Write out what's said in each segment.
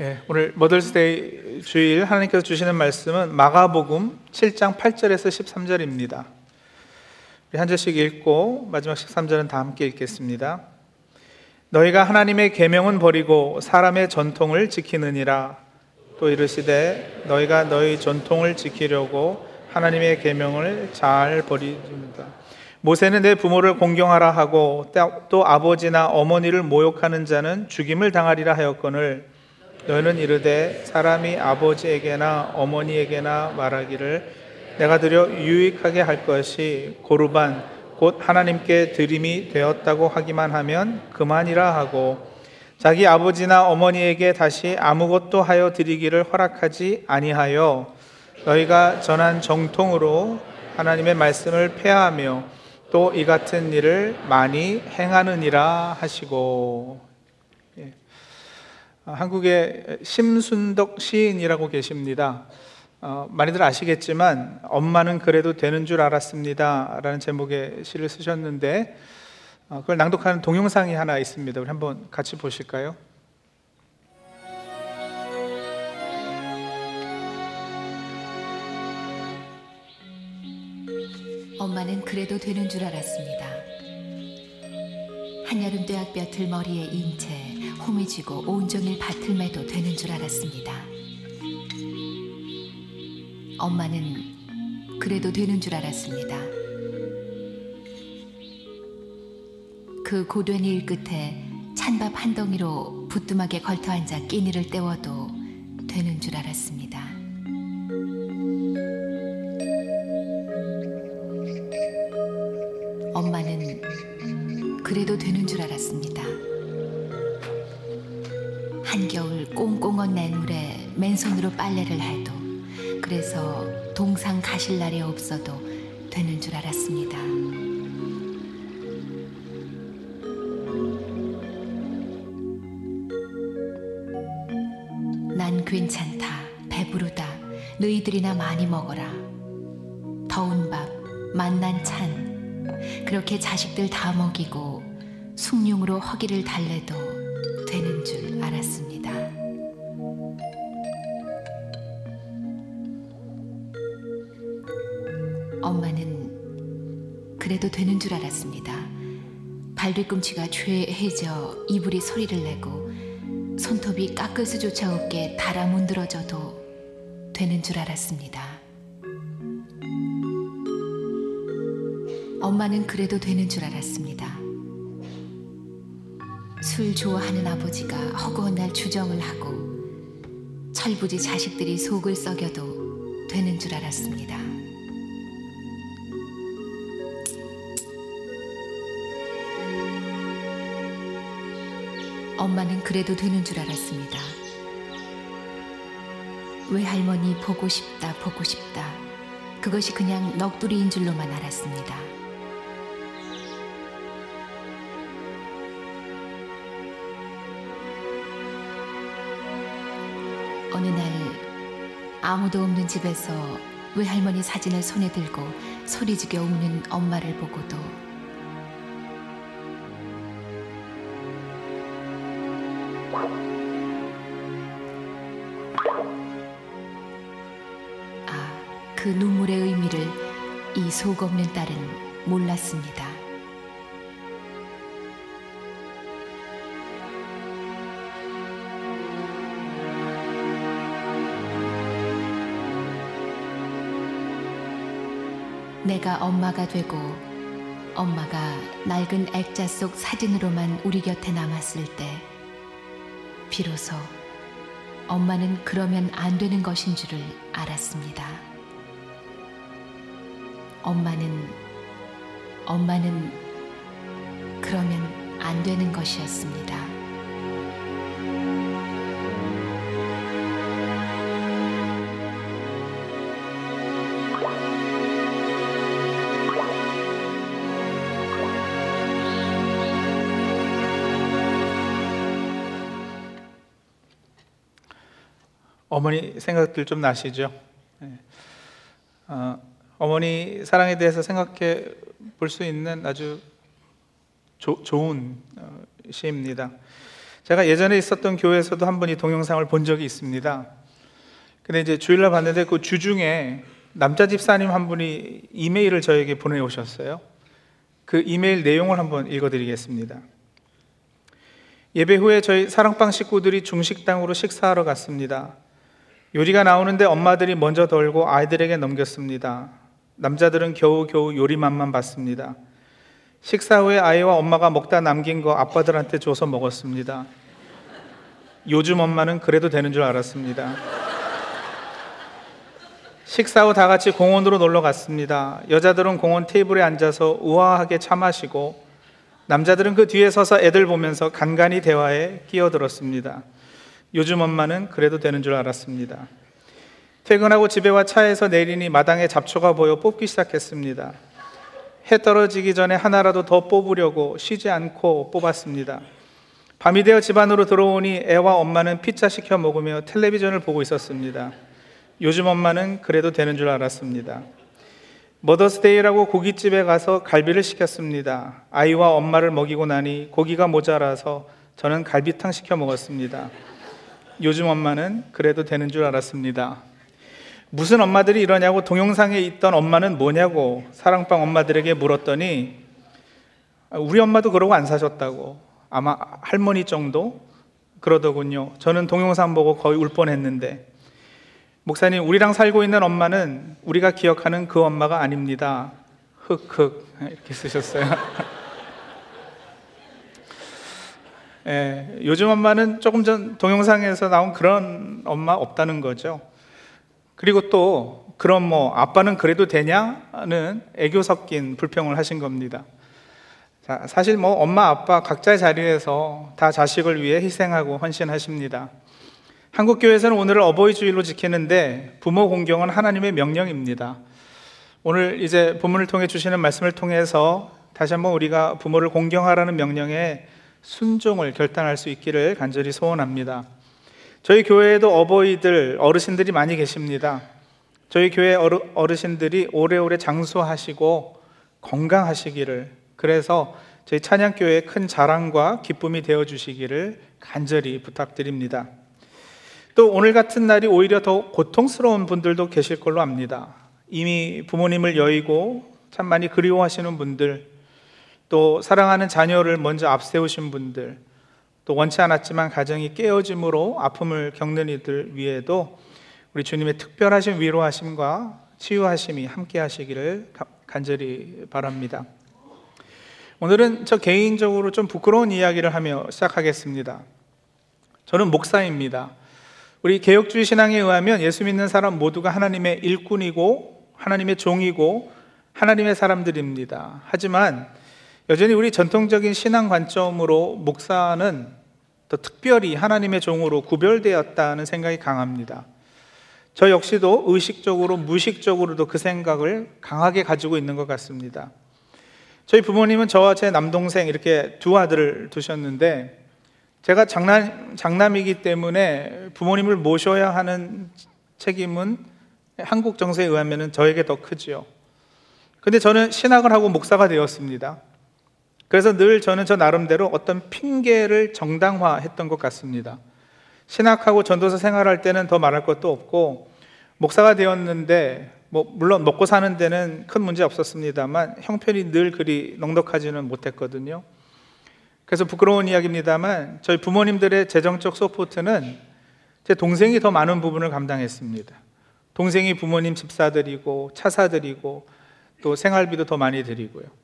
예, 오늘 머더스데이 주일 하나님께서 주시는 말씀은 마가복음 7장 8절에서 13절입니다. 한 절씩 읽고 마지막 13절은 다 함께 읽겠습니다. 너희가 하나님의 계명은 버리고 사람의 전통을 지키느니라 또 이르시되 너희가 너희 전통을 지키려고 하나님의 계명을 잘 버리십니다. 모세는 내 부모를 공경하라 하고 또 아버지나 어머니를 모욕하는 자는 죽임을 당하리라 하였거늘 너희는 이르되 사람이 아버지에게나 어머니에게나 말하기를 내가 드려 유익하게 할 것이 고르반 곧 하나님께 드림이 되었다고 하기만 하면 그만이라 하고 자기 아버지나 어머니에게 다시 아무것도 하여 드리기를 허락하지 아니하여 너희가 전한 정통으로 하나님의 말씀을 폐하며 또 이 같은 일을 많이 행하느니라 하시고. 어, 한국의 심순덕 시인이라고 계십니다. 어, 많이들 아시겠지만 엄마는 그래도 되는 줄 알았습니다. 라는 제목의 시를 쓰셨는데 어, 그걸 낭독하는 동영상이 하나 있습니다. 우리 한번 같이 보실까요? 엄마는 그래도 되는 줄 알았습니다. 한여름 떼학볕 들머리에 인채 홈이 지고 온종일 밭을 매도 되는 줄 알았습니다. 엄마는 그래도 되는 줄 알았습니다. 그 고된 일 끝에 찬밥 한 덩이로 부뚜막에 걸터 앉아 끼니를 때워도 되는 줄 알았습니다. 엄마는 그래도 되는 줄 알았습니다. 한겨울 꽁꽁한 냇물에 맨손으로 빨래를 해도 그래서 동상 가실 날이 없어도 되는 줄 알았습니다. 난 괜찮다. 배부르다. 너희들이나 많이 먹어라. 더운 밥, 만난 찬. 그렇게 자식들 다 먹이고 숭늉으로 허기를 달래도 되는 줄 알았습니다. 발 뒤꿈치가 죄해져 이불이 소리를 내고 손톱이 깎을 수조차 없게 달아 문드러져도 되는 줄 알았습니다. 엄마는 그래도 되는 줄 알았습니다. 술 좋아하는 아버지가 허구한 날 주정을 하고 철부지 자식들이 속을 썩여도 되는 줄 알았습니다. 엄마는 그래도 되는 줄 알았습니다. 외할머니 보고 싶다, 보고 싶다. 그것이 그냥 넋두리인 줄로만 알았습니다. 어느 날 아무도 없는 집에서 외할머니 사진을 손에 들고 소리지게 우는 엄마를 보고도 그 눈물의 의미를 이 속 없는 딸은 몰랐습니다. 내가 엄마가 되고 엄마가 낡은 액자 속 사진으로만 우리 곁에 남았을 때 비로소 엄마는 그러면 안 되는 것인 줄을 알았습니다. 엄마는 엄마는 그러면 안 되는 것이었습니다. 어머니 생각들 좀 나시죠? 어머니 사랑에 대해서 생각해 볼 수 있는 아주 조, 좋은 어, 시입니다. 제가 예전에 있었던 교회에서도 한 분이 동영상을 본 적이 있습니다. 근데 이제 주일날 봤는데 그 주중에 남자 집사님 한 분이 이메일을 저에게 보내오셨어요. 그 이메일 내용을 한번 읽어드리겠습니다. 예배 후에 저희 사랑방 식구들이 중식당으로 식사하러 갔습니다. 요리가 나오는데 엄마들이 먼저 덜고 아이들에게 넘겼습니다. 남자들은 겨우겨우 요리만만 봤습니다. 식사 후에 아이와 엄마가 먹다 남긴 거 아빠들한테 줘서 먹었습니다. 요즘 엄마는 그래도 되는 줄 알았습니다. 식사 후 다 같이 공원으로 놀러 갔습니다. 여자들은 공원 테이블에 앉아서 우아하게 차 마시고 남자들은 그 뒤에 서서 애들 보면서 간간히 대화에 끼어들었습니다. 요즘 엄마는 그래도 되는 줄 알았습니다. 퇴근하고 집에 와 차에서 내리니 마당에 잡초가 보여 뽑기 시작했습니다. 해 떨어지기 전에 하나라도 더 뽑으려고 쉬지 않고 뽑았습니다. 밤이 되어 집 안으로 들어오니 애와 엄마는 피자 시켜 먹으며 텔레비전을 보고 있었습니다. 요즘 엄마는 그래도 되는 줄 알았습니다. 머더스데이라고 고깃집에 가서 갈비를 시켰습니다. 아이와 엄마를 먹이고 나니 고기가 모자라서 저는 갈비탕 시켜 먹었습니다. 요즘 엄마는 그래도 되는 줄 알았습니다. 무슨 엄마들이 이러냐고 동영상에 있던 엄마는 뭐냐고 사랑방 엄마들에게 물었더니 우리 엄마도 그러고 안 사셨다고 아마 할머니 정도 그러더군요. 저는 동영상 보고 거의 울 뻔했는데 목사님 우리랑 살고 있는 엄마는 우리가 기억하는 그 엄마가 아닙니다. 흑흑 이렇게 쓰셨어요. 예, 요즘 엄마는 조금 전 동영상에서 나온 그런 엄마 없다는 거죠. 그리고 또 그럼 뭐 아빠는 그래도 되냐는 애교 섞인 불평을 하신 겁니다. 자, 사실 뭐 엄마 아빠 각자의 자리에서 다 자식을 위해 희생하고 헌신하십니다. 한국 교회에서는 오늘을 어버이 주일로 지키는데 부모 공경은 하나님의 명령입니다. 오늘 이제 본문을 통해 주시는 말씀을 통해서 다시 한번 우리가 부모를 공경하라는 명령에 순종을 결단할 수 있기를 간절히 소원합니다. 저희 교회에도 어버이들, 어르신들이 많이 계십니다. 저희 교회 어르신들이 오래오래 장수하시고 건강하시기를 그래서 저희 찬양교회의 큰 자랑과 기쁨이 되어 주시기를 간절히 부탁드립니다. 또 오늘 같은 날이 오히려 더 고통스러운 분들도 계실 걸로 압니다. 이미 부모님을 여의고 참 많이 그리워하시는 분들, 또 사랑하는 자녀를 먼저 앞세우신 분들, 또 원치 않았지만 가정이 깨어짐으로 아픔을 겪는 이들 위에도 우리 주님의 특별하신 위로하심과 치유하심이 함께 하시기를 간절히 바랍니다. 오늘은 저 개인적으로 좀 부끄러운 이야기를 하며 시작하겠습니다. 저는 목사입니다. 우리 개혁주의 신앙에 의하면 예수 믿는 사람 모두가 하나님의 일꾼이고 하나님의 종이고 하나님의 사람들입니다. 하지만 여전히 우리 전통적인 신앙 관점으로 목사는 더 특별히 하나님의 종으로 구별되었다는 생각이 강합니다. 저 역시도 의식적으로 무의식적으로도 그 생각을 강하게 가지고 있는 것 같습니다. 저희 부모님은 저와 제 남동생 이렇게 두 아들을 두셨는데 제가 장남, 장남이기 때문에 부모님을 모셔야 하는 책임은 한국 정세에 의하면 저에게 더 크지요. 근데 저는 신학을 하고 목사가 되었습니다. 그래서 늘 저는 저 나름대로 어떤 핑계를 정당화했던 것 같습니다. 신학하고 전도사 생활할 때는 더 말할 것도 없고 목사가 되었는데 뭐 물론 먹고 사는 데는 큰 문제 없었습니다만 형편이 늘 그리 넉넉하지는 못했거든요. 그래서 부끄러운 이야기입니다만 저희 부모님들의 재정적 support는 제 동생이 더 많은 부분을 감당했습니다. 동생이 부모님 집 사드리고 차 사드리고 또 생활비도 더 많이 드리고요.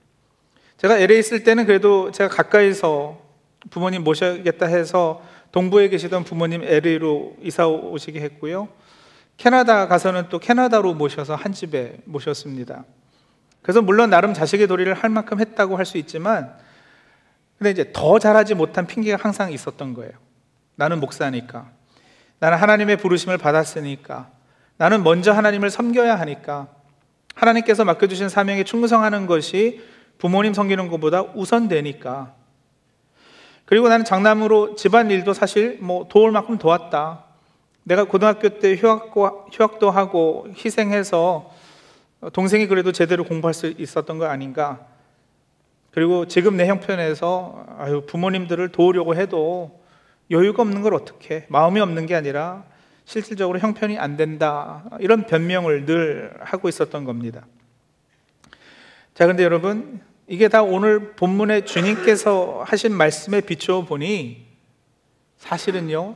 제가 LA 있을 때는 그래도 제가 가까이서 부모님 모셔야겠다 해서 동부에 계시던 부모님 LA로 이사 오시게 했고요. 캐나다 가서는 또 캐나다로 모셔서 한 집에 모셨습니다. 그래서 물론 나름 자식의 도리를 할 만큼 했다고 할 수 있지만 근데 이제 더 잘하지 못한 핑계가 항상 있었던 거예요. 나는 목사니까. 나는 하나님의 부르심을 받았으니까. 나는 먼저 하나님을 섬겨야 하니까. 하나님께서 맡겨주신 사명에 충성하는 것이 부모님 섬기는 것보다 우선되니까. 그리고 나는 장남으로 집안 일도 사실 뭐 도울 만큼 도왔다. 내가 고등학교 때 휴학고, 휴학도 하고 희생해서 동생이 그래도 제대로 공부할 수 있었던 거 아닌가. 그리고 지금 내 형편에서 아유, 부모님들을 도우려고 해도 여유가 없는 걸 어떻게? 마음이 없는 게 아니라 실질적으로 형편이 안 된다. 이런 변명을 늘 하고 있었던 겁니다. 자, 근데 여러분, 이게 다 오늘 본문에 주님께서 하신 말씀에 비추어 보니 사실은요,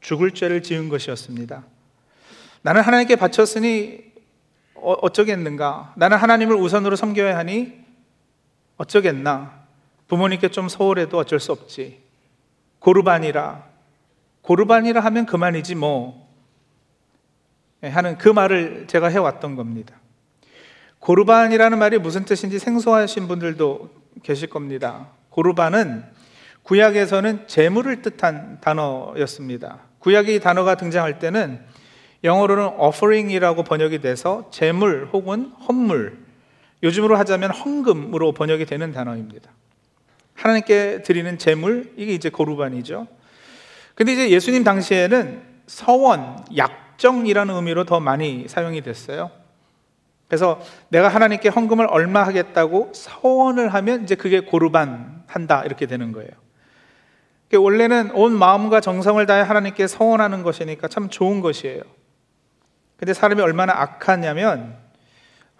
죽을 죄를 지은 것이었습니다. 나는 하나님께 바쳤으니 어, 어쩌겠는가? 나는 하나님을 우선으로 섬겨야 하니 어쩌겠나? 부모님께 좀 소홀해도 어쩔 수 없지. 고르반이라. 고르반이라 하면 그만이지 뭐. 예, 하는 그 말을 제가 해왔던 겁니다. 고르반이라는 말이 무슨 뜻인지 생소하신 분들도 계실 겁니다. 고르반은 구약에서는 재물을 뜻한 단어였습니다. 구약의 이 단어가 등장할 때는 영어로는 offering이라고 번역이 돼서 재물 혹은 헌물, 요즘으로 하자면 헌금으로 번역이 되는 단어입니다. 하나님께 드리는 재물, 이게 이제 고르반이죠. 근데 이제 예수님 당시에는 서원, 약정이라는 의미로 더 많이 사용이 됐어요. 그래서 내가 하나님께 헌금을 얼마 하겠다고 서원을 하면 이제 그게 고르반 한다 이렇게 되는 거예요. 원래는 온 마음과 정성을 다해 하나님께 서원하는 것이니까 참 좋은 것이에요. 근데 사람이 얼마나 악하냐면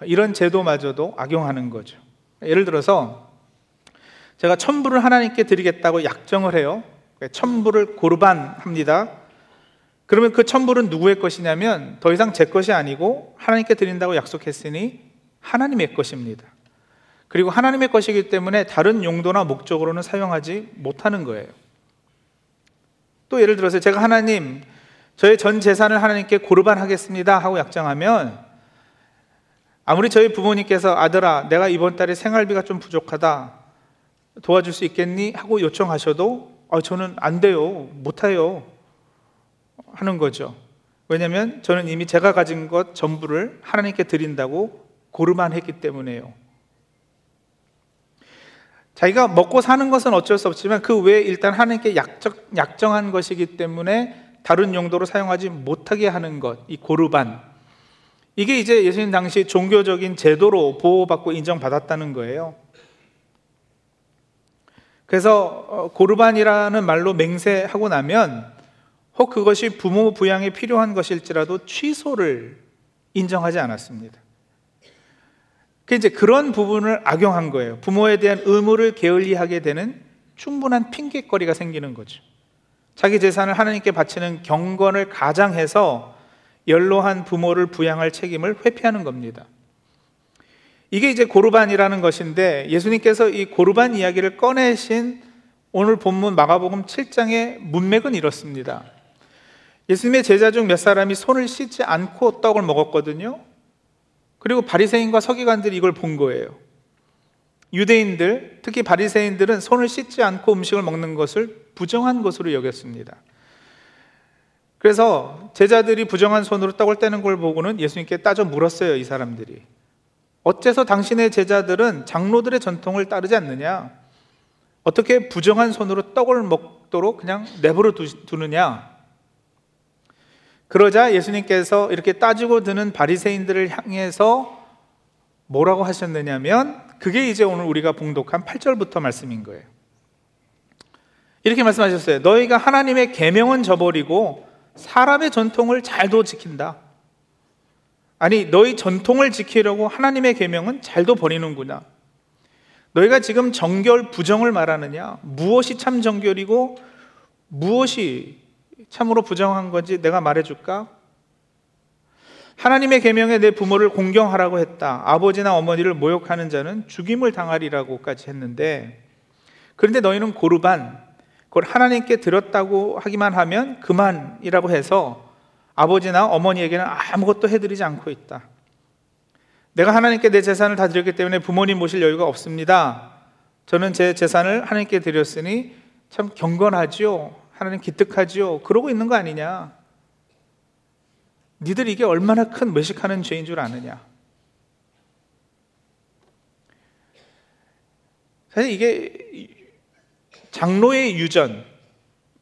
이런 제도마저도 악용하는 거죠. 예를 들어서 제가 천부를 하나님께 드리겠다고 약정을 해요. 천부를 고르반 합니다. 그러면 그 천불은 누구의 것이냐면 더 이상 제 것이 아니고 하나님께 드린다고 약속했으니 하나님의 것입니다. 그리고 하나님의 것이기 때문에 다른 용도나 목적으로는 사용하지 못하는 거예요. 또 예를 들어서 제가 하나님 저의 전 재산을 하나님께 고르반 하겠습니다 하고 약정하면 아무리 저희 부모님께서 아들아 내가 이번 달에 생활비가 좀 부족하다 도와줄 수 있겠니 하고 요청하셔도 아, 저는 안 돼요 못해요 하는 거죠. 왜냐하면 저는 이미 제가 가진 것 전부를 하나님께 드린다고 고르만 했기 때문에요. 자기가 먹고 사는 것은 어쩔 수 없지만 그 외에 일단 하나님께 약정, 약정한 것이기 때문에 다른 용도로 사용하지 못하게 하는 것, 이 고르반. 이게 이제 예수님 당시 종교적인 제도로 보호받고 인정받았다는 거예요. 그래서 어, 고르반이라는 말로 맹세하고 나면 혹 그것이 부모 부양에 필요한 것일지라도 취소를 인정하지 않았습니다. 그 이제 그런 부분을 악용한 거예요. 부모에 대한 의무를 게을리하게 되는 충분한 핑계거리가 생기는 거죠. 자기 재산을 하나님께 바치는 경건을 가장해서 연로한 부모를 부양할 책임을 회피하는 겁니다. 이게 이제 고르반이라는 것인데 예수님께서 이 고르반 이야기를 꺼내신 오늘 본문 마가복음 7장의 문맥은 이렇습니다. 예수님의 제자 중 몇 사람이 손을 씻지 않고 떡을 먹었거든요. 그리고 바리새인과 서기관들이 이걸 본 거예요. 유대인들, 특히 바리새인들은 손을 씻지 않고 음식을 먹는 것을 부정한 것으로 여겼습니다. 그래서 제자들이 부정한 손으로 떡을 떼는 걸 보고는 예수님께 따져 물었어요, 이 사람들이. 어째서 당신의 제자들은 장로들의 전통을 따르지 않느냐? 어떻게 부정한 손으로 떡을 먹도록 그냥 내버려 두느냐? 그러자 예수님께서 이렇게 따지고 드는 바리새인들을 향해서 뭐라고 하셨느냐면 그게 이제 오늘 우리가 봉독한 8절부터 말씀인 거예요. 이렇게 말씀하셨어요. 너희가 하나님의 계명은 저버리고 사람의 전통을 잘도 지킨다. 아니 너희 전통을 지키려고 하나님의 계명은 잘도 버리는구나. 너희가 지금 정결 부정을 말하느냐? 무엇이 참 정결이고 무엇이 참으로 부정한 건지 내가 말해줄까? 하나님의 계명에 내 부모를 공경하라고 했다. 아버지나 어머니를 모욕하는 자는 죽임을 당하리라고까지 했는데 그런데 너희는 고르반 그걸 하나님께 드렸다고 하기만 하면 그만이라고 해서 아버지나 어머니에게는 아무것도 해드리지 않고 있다. 내가 하나님께 내 재산을 다 드렸기 때문에 부모님 모실 여유가 없습니다. 저는 제 재산을 하나님께 드렸으니 참 경건하지요. 하나님 기특하지요. 그러고 있는 거 아니냐? 니들 이게 얼마나 큰 외식하는 죄인 줄 아느냐? 사실 이게 장로의 유전,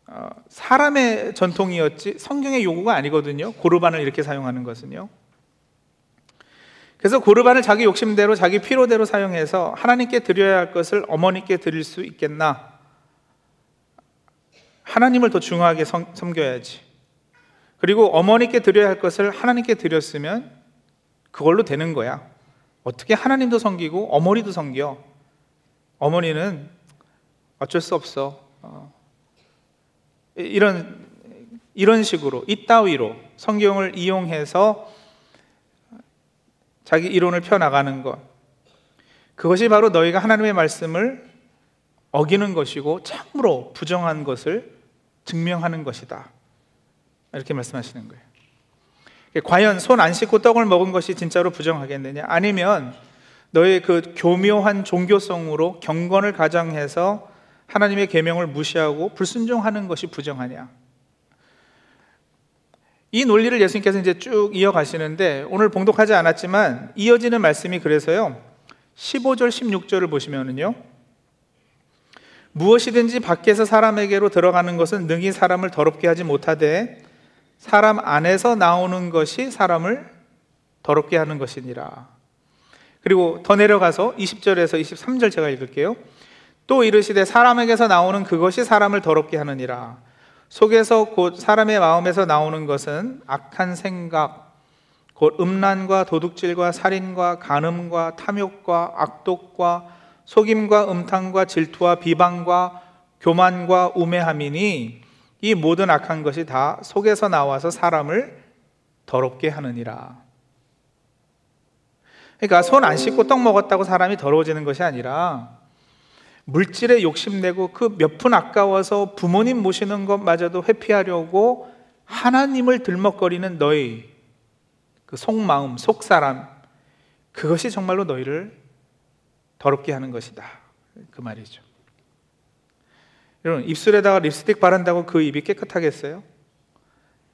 어, 사람의 전통이었지 성경의 요구가 아니거든요. 고르반을 이렇게 사용하는 것은요. 그래서 고르반을 자기 욕심대로 자기 필요대로 사용해서 하나님께 드려야 할 것을 어머니께 드릴 수 있겠나? 하나님을 더 중요하게 섬, 섬겨야지. 그리고 어머니께 드려야 할 것을 하나님께 드렸으면 그걸로 되는 거야. 어떻게 하나님도 섬기고 어머니도 섬겨? 어머니는 어쩔 수 없어. 어. 이런 이런 식으로 이따위로 성경을 이용해서 자기 이론을 펴 나가는 것. 그것이 바로 너희가 하나님의 말씀을 어기는 것이고 참으로 부정한 것을 증명하는 것이다. 이렇게 말씀하시는 거예요. 과연 손 안 씻고 떡을 먹은 것이 진짜로 부정하겠느냐? 아니면 너의 그 교묘한 종교성으로 경건을 가장해서 하나님의 계명을 무시하고 불순종하는 것이 부정하냐? 이 논리를 예수님께서 이제 쭉 이어가시는데 오늘 봉독하지 않았지만 이어지는 말씀이 그래서요. 15절 16절을 보시면은요. 무엇이든지 밖에서 사람에게로 들어가는 것은 능히 사람을 더럽게 하지 못하되 사람 안에서 나오는 것이 사람을 더럽게 하는 것이니라. 그리고 더 내려가서 20절에서 23절 제가 읽을게요. 또 이르시되 사람에게서 나오는 그것이 사람을 더럽게 하느니라. 속에서 곧 사람의 마음에서 나오는 것은 악한 생각, 곧 음란과 도둑질과 살인과 간음과 탐욕과 악독과 속임과 음탕과 질투와 비방과 교만과 우매함이니 이 모든 악한 것이 다 속에서 나와서 사람을 더럽게 하느니라. 그러니까 손 안 씻고 떡 먹었다고 사람이 더러워지는 것이 아니라 물질에 욕심내고 그 몇 푼 아까워서 부모님 모시는 것마저도 회피하려고 하나님을 들먹거리는 너희 그 속마음, 속사람 그것이 정말로 너희를 더럽게 하는 것이다. 그 말이죠. 여러분, 입술에다가 립스틱 바른다고 그 입이 깨끗하겠어요?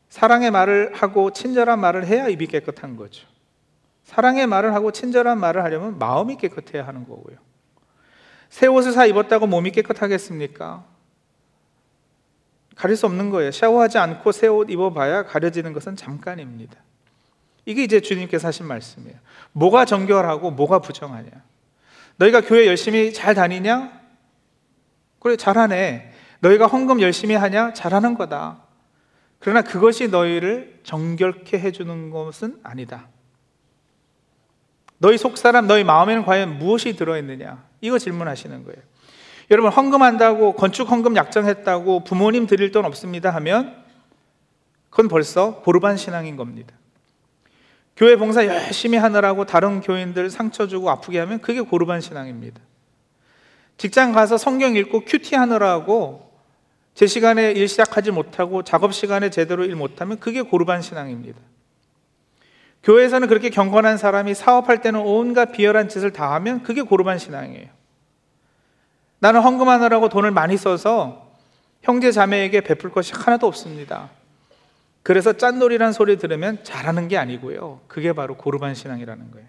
사랑의 말을 하고 친절한 말을 해야 입이 깨끗한 거죠. 사랑의 말을 하고 친절한 말을 하려면 마음이 깨끗해야 하는 거고요. 새 옷을 사 입었다고 몸이 깨끗하겠습니까? 가릴 수 없는 거예요. 샤워하지 않고 새 옷 입어봐야 가려지는 것은 잠깐입니다. 이게 이제 주님께서 하신 말씀이에요. 뭐가 정결하고 뭐가 부정하냐. 너희가 교회 열심히 잘 다니냐? 그래, 잘하네. 너희가 헌금 열심히 하냐? 잘하는 거다. 그러나 그것이 너희를 정결케 해주는 것은 아니다. 너희 속사람, 너희 마음에는 과연 무엇이 들어있느냐? 이거 질문하시는 거예요. 여러분, 헌금한다고, 건축 헌금 약정했다고 부모님 드릴 돈 없습니다 하면 그건 벌써 고르반 신앙인 겁니다. 교회 봉사 열심히 하느라고 다른 교인들 상처 주고 아프게 하면 그게 고르반 신앙입니다. 직장 가서 성경 읽고 큐티 하느라고 제 시간에 일 시작하지 못하고 작업 시간에 제대로 일 못하면 그게 고르반 신앙입니다. 교회에서는 그렇게 경건한 사람이 사업할 때는 온갖 비열한 짓을 다 하면 그게 고르반 신앙이에요. 나는 헌금하느라고 돈을 많이 써서 형제 자매에게 베풀 것이 하나도 없습니다. 그래서 짠놀이란 소리 들으면 잘하는 게 아니고요. 그게 바로 고르반 신앙이라는 거예요.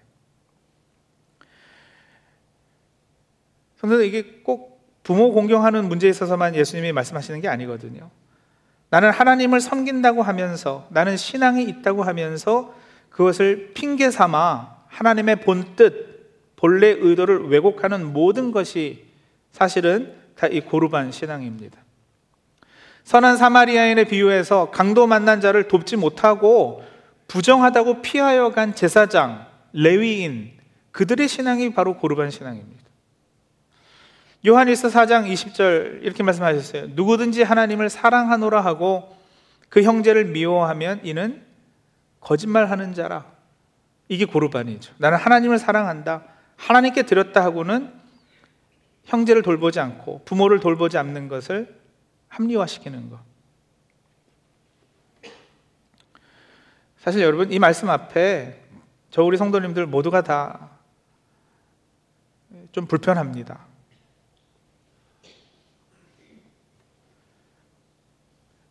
그런데 이게 꼭 부모 공경하는 문제에 있어서만 예수님이 말씀하시는 게 아니거든요. 나는 하나님을 섬긴다고 하면서 나는 신앙이 있다고 하면서 그것을 핑계 삼아 하나님의 본뜻, 본래 의도를 왜곡하는 모든 것이 사실은 다 이 고르반 신앙입니다. 선한 사마리아인의 비유에서 강도 만난 자를 돕지 못하고 부정하다고 피하여 간 제사장, 레위인, 그들의 신앙이 바로 고르반 신앙입니다. 요한일서 4장 20절 이렇게 말씀하셨어요. 누구든지 하나님을 사랑하노라 하고 그 형제를 미워하면 이는 거짓말하는 자라. 이게 고르반이죠. 나는 하나님을 사랑한다. 하나님께 드렸다 하고는 형제를 돌보지 않고 부모를 돌보지 않는 것을 합리화시키는 것. 사실 여러분 이 말씀 앞에 저 우리 성도님들 모두가 다 좀 불편합니다.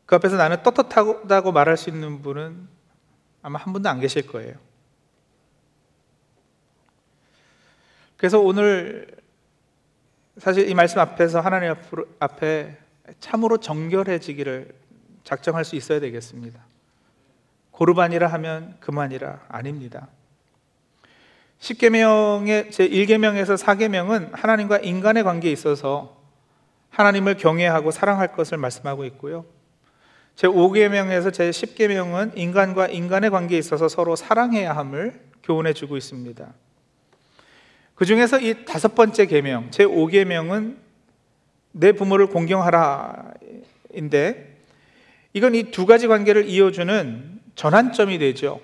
그 앞에서 나는 떳떳하다고 말할 수 있는 분은 아마 한 분도 안 계실 거예요. 그래서 오늘 사실 이 말씀 앞에서 하나님 앞에 참으로 정결해지기를 작정할 수 있어야 되겠습니다. 고르반이라 하면 그만이라 아닙니다. 10계명의 제 1계명에서 4계명은 하나님과 인간의 관계에 있어서 하나님을 경외하고 사랑할 것을 말씀하고 있고요. 제 5계명에서 제 10계명은 인간과 인간의 관계에 있어서 서로 사랑해야 함을 교훈해 주고 있습니다. 그 중에서 이 다섯 번째 계명, 제 5계명은 내 부모를 공경하라인데 이건 이 두 가지 관계를 이어주는 전환점이 되죠.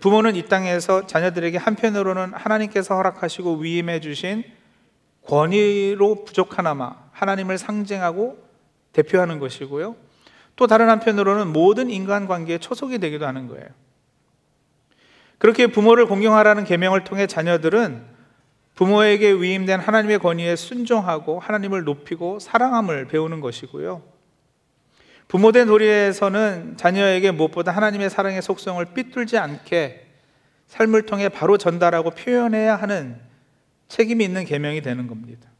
부모는 이 땅에서 자녀들에게 한편으로는 하나님께서 허락하시고 위임해 주신 권위로 부족하나마 하나님을 상징하고 대표하는 것이고요. 또 다른 한편으로는 모든 인간 관계에 초석이 되기도 하는 거예요. 그렇게 부모를 공경하라는 계명을 통해 자녀들은 부모에게 위임된 하나님의 권위에 순종하고 하나님을 높이고 사랑함을 배우는 것이고요. 부모된 도리에서는 자녀에게 무엇보다 하나님의 사랑의 속성을 삐뚤지 않게 삶을 통해 바로 전달하고 표현해야 하는 책임이 있는 계명이 되는 겁니다.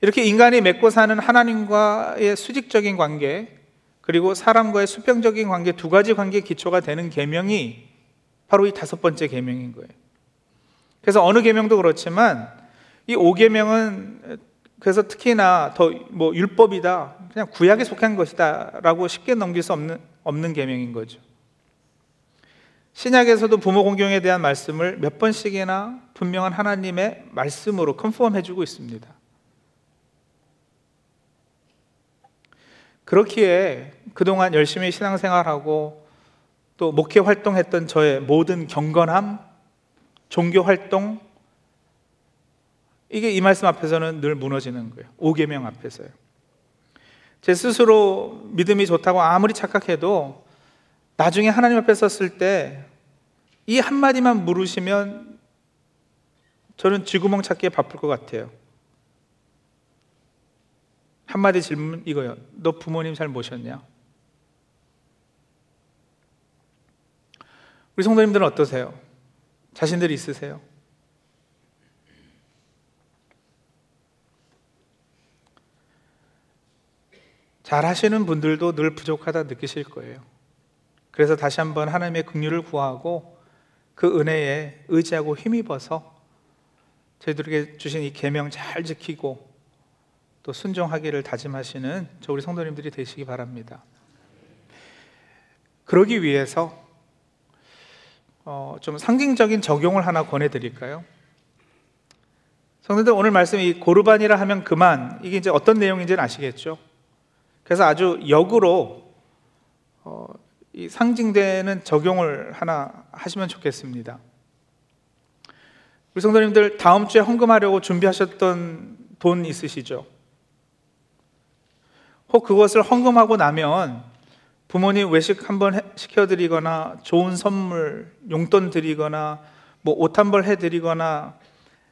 이렇게 인간이 맺고 사는 하나님과의 수직적인 관계 그리고 사람과의 수평적인 관계 두 가지 관계 기초가 되는 계명이 바로 이 다섯 번째 계명인 거예요. 그래서 어느 계명도 그렇지만 이 5계명은 그래서 특히나 더 뭐 율법이다. 그냥 구약에 속한 것이다라고 쉽게 넘길 수 없는 없는 계명인 거죠. 신약에서도 부모 공경에 대한 말씀을 몇 번씩이나 분명한 하나님의 말씀으로 컨펌해 주고 있습니다. 그렇기에 그동안 열심히 신앙생활하고 또 목회 활동했던 저의 모든 경건함, 종교 활동 이게 이 말씀 앞에서는 늘 무너지는 거예요. 5계명 앞에서요. 제 스스로 믿음이 좋다고 아무리 착각해도 나중에 하나님 앞에 섰을 때 이 한마디만 물으시면 저는 쥐구멍 찾기에 바쁠 것 같아요. 한마디 질문 이거요. 너 부모님 잘 모셨냐? 우리 성도님들은 어떠세요? 자신들이 있으세요? 잘 하시는 분들도 늘 부족하다 느끼실 거예요. 그래서 다시 한번 하나님의 긍휼을 구하고 그 은혜에 의지하고 힘입어서 저희들에게 주신 이 계명 잘 지키고 또 순종하기를 다짐하시는 저 우리 성도님들이 되시기 바랍니다. 그러기 위해서 어, 좀 상징적인 적용을 하나 권해드릴까요? 성도들 오늘 말씀 이 고르반이라 하면 그만 이게 이제 어떤 내용인지는 아시겠죠? 그래서 아주 역으로 어, 이 상징되는 적용을 하나 하시면 좋겠습니다. 우리 성도님들 다음 주에 헌금하려고 준비하셨던 돈 있으시죠? 혹 그것을 헌금하고 나면 부모님 외식 한번 시켜드리거나 좋은 선물, 용돈 드리거나 뭐 옷 한 벌 해드리거나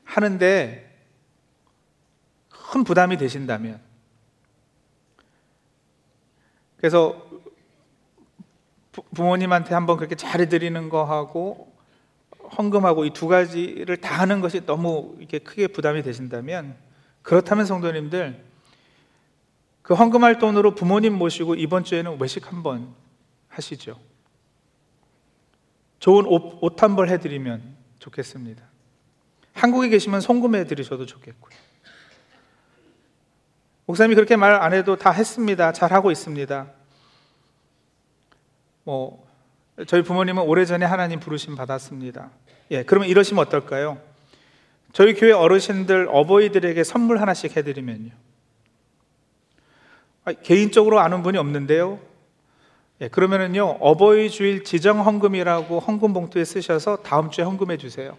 하는데 큰 부담이 되신다면. 그래서 부모님한테 한번 그렇게 잘해드리는 거하고 헌금하고 이 두 가지를 다 하는 것이 너무 이렇게 크게 부담이 되신다면 그렇다면 성도님들 그 헌금할 돈으로 부모님 모시고 이번 주에는 외식 한번 하시죠. 좋은 옷 한 벌 해드리면 좋겠습니다. 한국에 계시면 송금해 드리셔도 좋겠고요. 목사님이 그렇게 말 안 해도 다 했습니다. 잘 하고 있습니다. 뭐 저희 부모님은 오래전에 하나님 부르심 받았습니다. 예, 그러면 이러시면 어떨까요? 저희 교회 어르신들 어버이들에게 선물 하나씩 해드리면요. 아, 개인적으로 아는 분이 없는데요. 예, 그러면은요 어버이 주일 지정 헌금이라고 헌금 봉투에 쓰셔서 다음 주에 헌금해 주세요.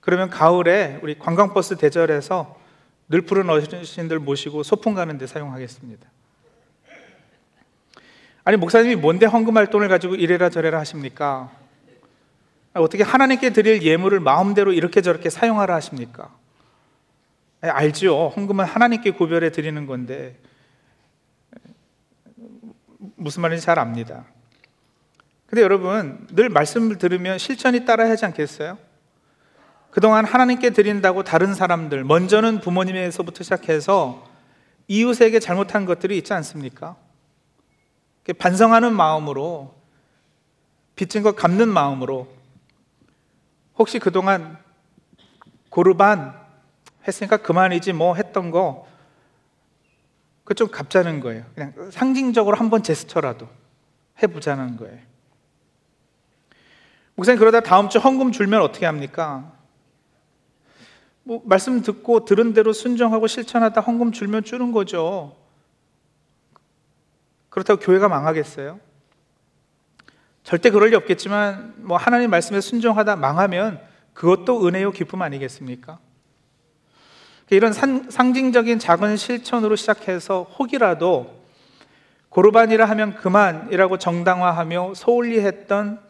그러면 가을에 우리 관광버스 대절해서 늘 푸른 어르신들 모시고 소풍 가는데 사용하겠습니다. 아니 목사님이 뭔데 헌금할 돈을 가지고 이래라 저래라 하십니까? 어떻게 하나님께 드릴 예물을 마음대로 이렇게 저렇게 사용하라 하십니까? 알죠. 헌금은 하나님께 구별해 드리는 건데 무슨 말인지 잘 압니다. 근데 여러분 늘 말씀을 들으면 실천이 따라야 하지 않겠어요? 그동안 하나님께 드린다고 다른 사람들, 먼저는 부모님에서부터 시작해서 이웃에게 잘못한 것들이 있지 않습니까? 반성하는 마음으로, 빚진 것 갚는 마음으로, 혹시 그동안 고르반 했으니까 그만이지 뭐 했던 거 그좀 갑자는 거예요. 그냥 상징적으로 한 번 제스처라도 해보자는 거예요. 목사님 그러다 다음 주 헌금 줄면 어떻게 합니까? 뭐 말씀 듣고 들은 대로 순종하고 실천하다 헌금 줄면 주는 거죠. 그렇다고 교회가 망하겠어요? 절대 그럴 리 없겠지만 뭐 하나님 말씀에 순종하다 망하면 그것도 은혜요 기쁨 아니겠습니까? 이런 산, 상징적인 작은 실천으로 시작해서 혹이라도 고르반이라 하면 그만이라고 정당화하며 소홀히 했던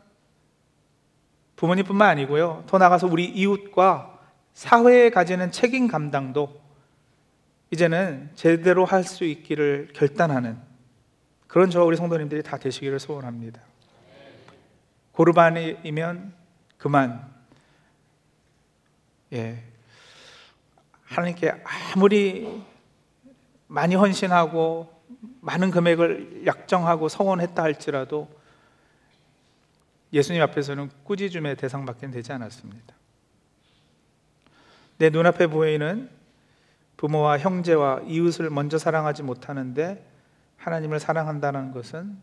부모님뿐만 아니고요. 더 나가서 우리 이웃과 사회에 가지는 책임 감당도 이제는 제대로 할 수 있기를 결단하는 그런 저와 우리 성도님들이 다 되시기를 소원합니다. 고르반이면 그만. 예. 하나님께 아무리 많이 헌신하고 많은 금액을 약정하고 성원했다 할지라도 예수님 앞에서는 꾸짖음의 대상밖에 되지 않았습니다. 내 눈앞에 보이는 부모와 형제와 이웃을 먼저 사랑하지 못하는데 하나님을 사랑한다는 것은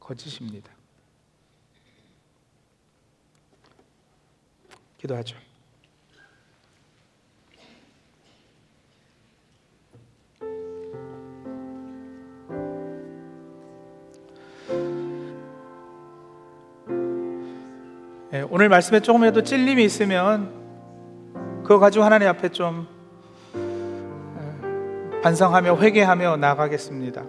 거짓입니다. 기도하죠. 오늘 말씀에 조금이라도 찔림이 있으면 그거 가지고 하나님 앞에 좀 예, 반성하며 회개하며 나가겠습니다.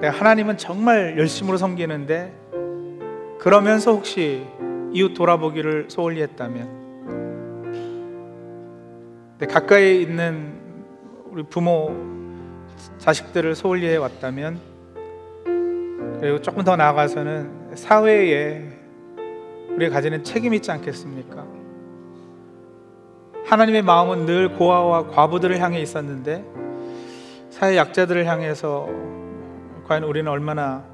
네, 하나님은 정말 열심으로 섬기는데 그러면서 혹시 이웃 돌아보기를 소홀히 했다면 네, 가까이 있는 우리 부모 자식들을 소홀히 해 왔다면 그리고 조금 더 나아가서는 사회에 우리가 가지는 책임이 있지 않겠습니까? 하나님의 마음은 늘 고아와 과부들을 향해 있었는데 사회 약자들을 향해서 과연 우리는 얼마나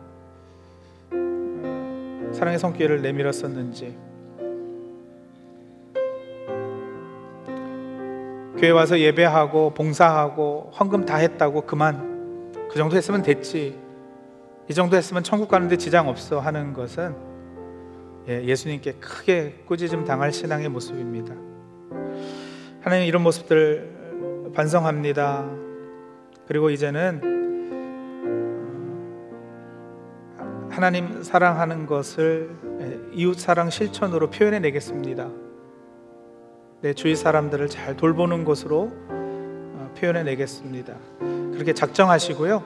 사랑의 손길을 내밀었었는지 교회 와서 예배하고 봉사하고 헌금 다 했다고 그만 그 정도 했으면 됐지 이 정도 했으면 천국 가는데 지장 없어 하는 것은 예, 예수님께 크게 꾸짖음 당할 신앙의 모습입니다. 하나님 이런 모습들 반성합니다. 그리고 이제는 하나님 사랑하는 것을 예, 이웃 사랑 실천으로 표현해 내겠습니다. 내 주위 사람들을 잘 돌보는 것으로 어, 표현해 내겠습니다. 그렇게 작정하시고요.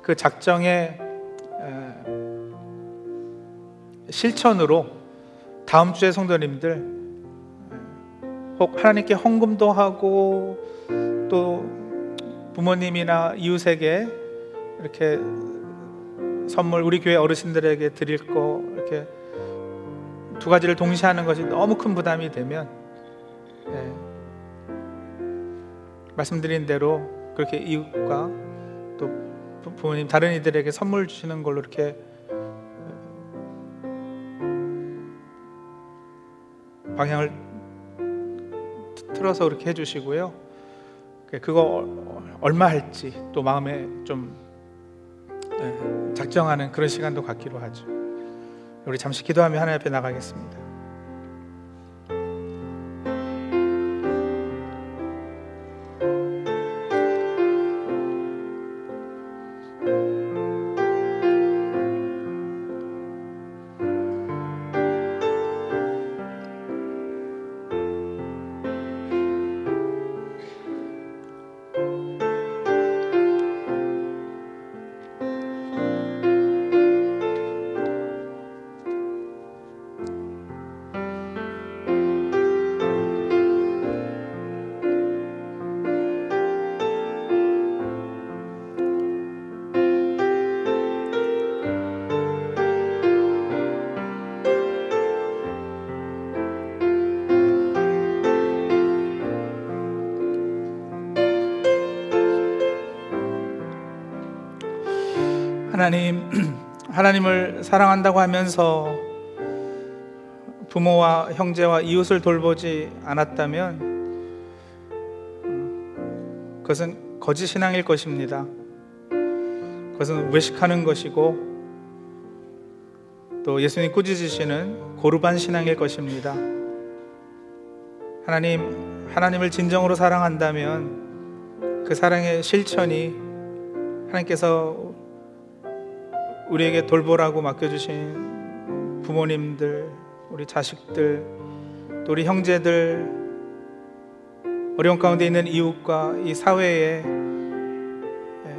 그 작정에 실천으로 다음 주에 성도님들 혹 하나님께 헌금도 하고 또 부모님이나 이웃에게 이렇게 선물 우리 교회 어르신들에게 드릴 거 이렇게 두 가지를 동시에 하는 것이 너무 큰 부담이 되면 예, 말씀드린 대로 그렇게 이웃과 또 부모님 다른 이들에게 선물 주시는 걸로 이렇게 방향을 틀어서 그렇게 해주시고요. 그거 얼마 할지 또 마음에 좀 예, 작정하는 그런 시간도 갖기로 하죠. 우리 잠시 기도하며 하나님 앞에 나가겠습니다. 하나님, 하나님을 사랑한다고 하면서 부모와 형제와 이웃을 돌보지 않았다면 그것은 거짓 신앙일 것입니다. 그것은 외식하는 것이고 또 예수님 꾸짖으시는 고르반 신앙일 것입니다. 하나님 하나님을 진정으로 사랑한다면 그 사랑의 실천이 하나님께서 우리에게 돌보라고 맡겨주신 부모님들, 우리 자식들, 또 우리 형제들, 어려운 가운데 있는 이웃과 이 사회에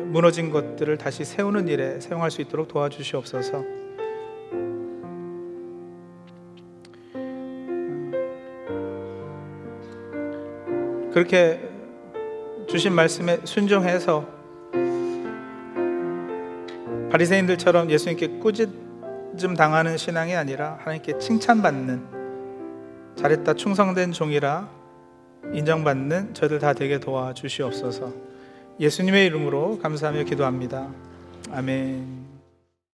무너진 것들을 다시 세우는 일에 사용할 수 있도록 도와주시옵소서. 그렇게 주신 말씀에 순종해서 바리새인들처럼 예수님께 꾸짖음 당하는 신앙이 아니라 하나님께 칭찬받는 잘했다 충성된 종이라 인정받는 저들 다 되게 도와주시옵소서. 예수님의 이름으로 감사하며 기도합니다. 아멘.